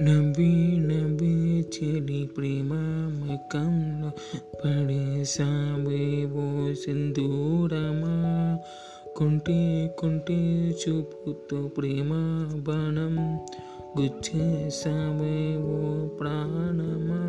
నవ్వి నవ్వి చెలి ప్రేమ మకంలో పడే సాబే ఓ సింధూరమా కొంటే కొంటే చూపుతో ప్రేమ బాణం గుచ్చే సాబే ఓ ప్రాణమా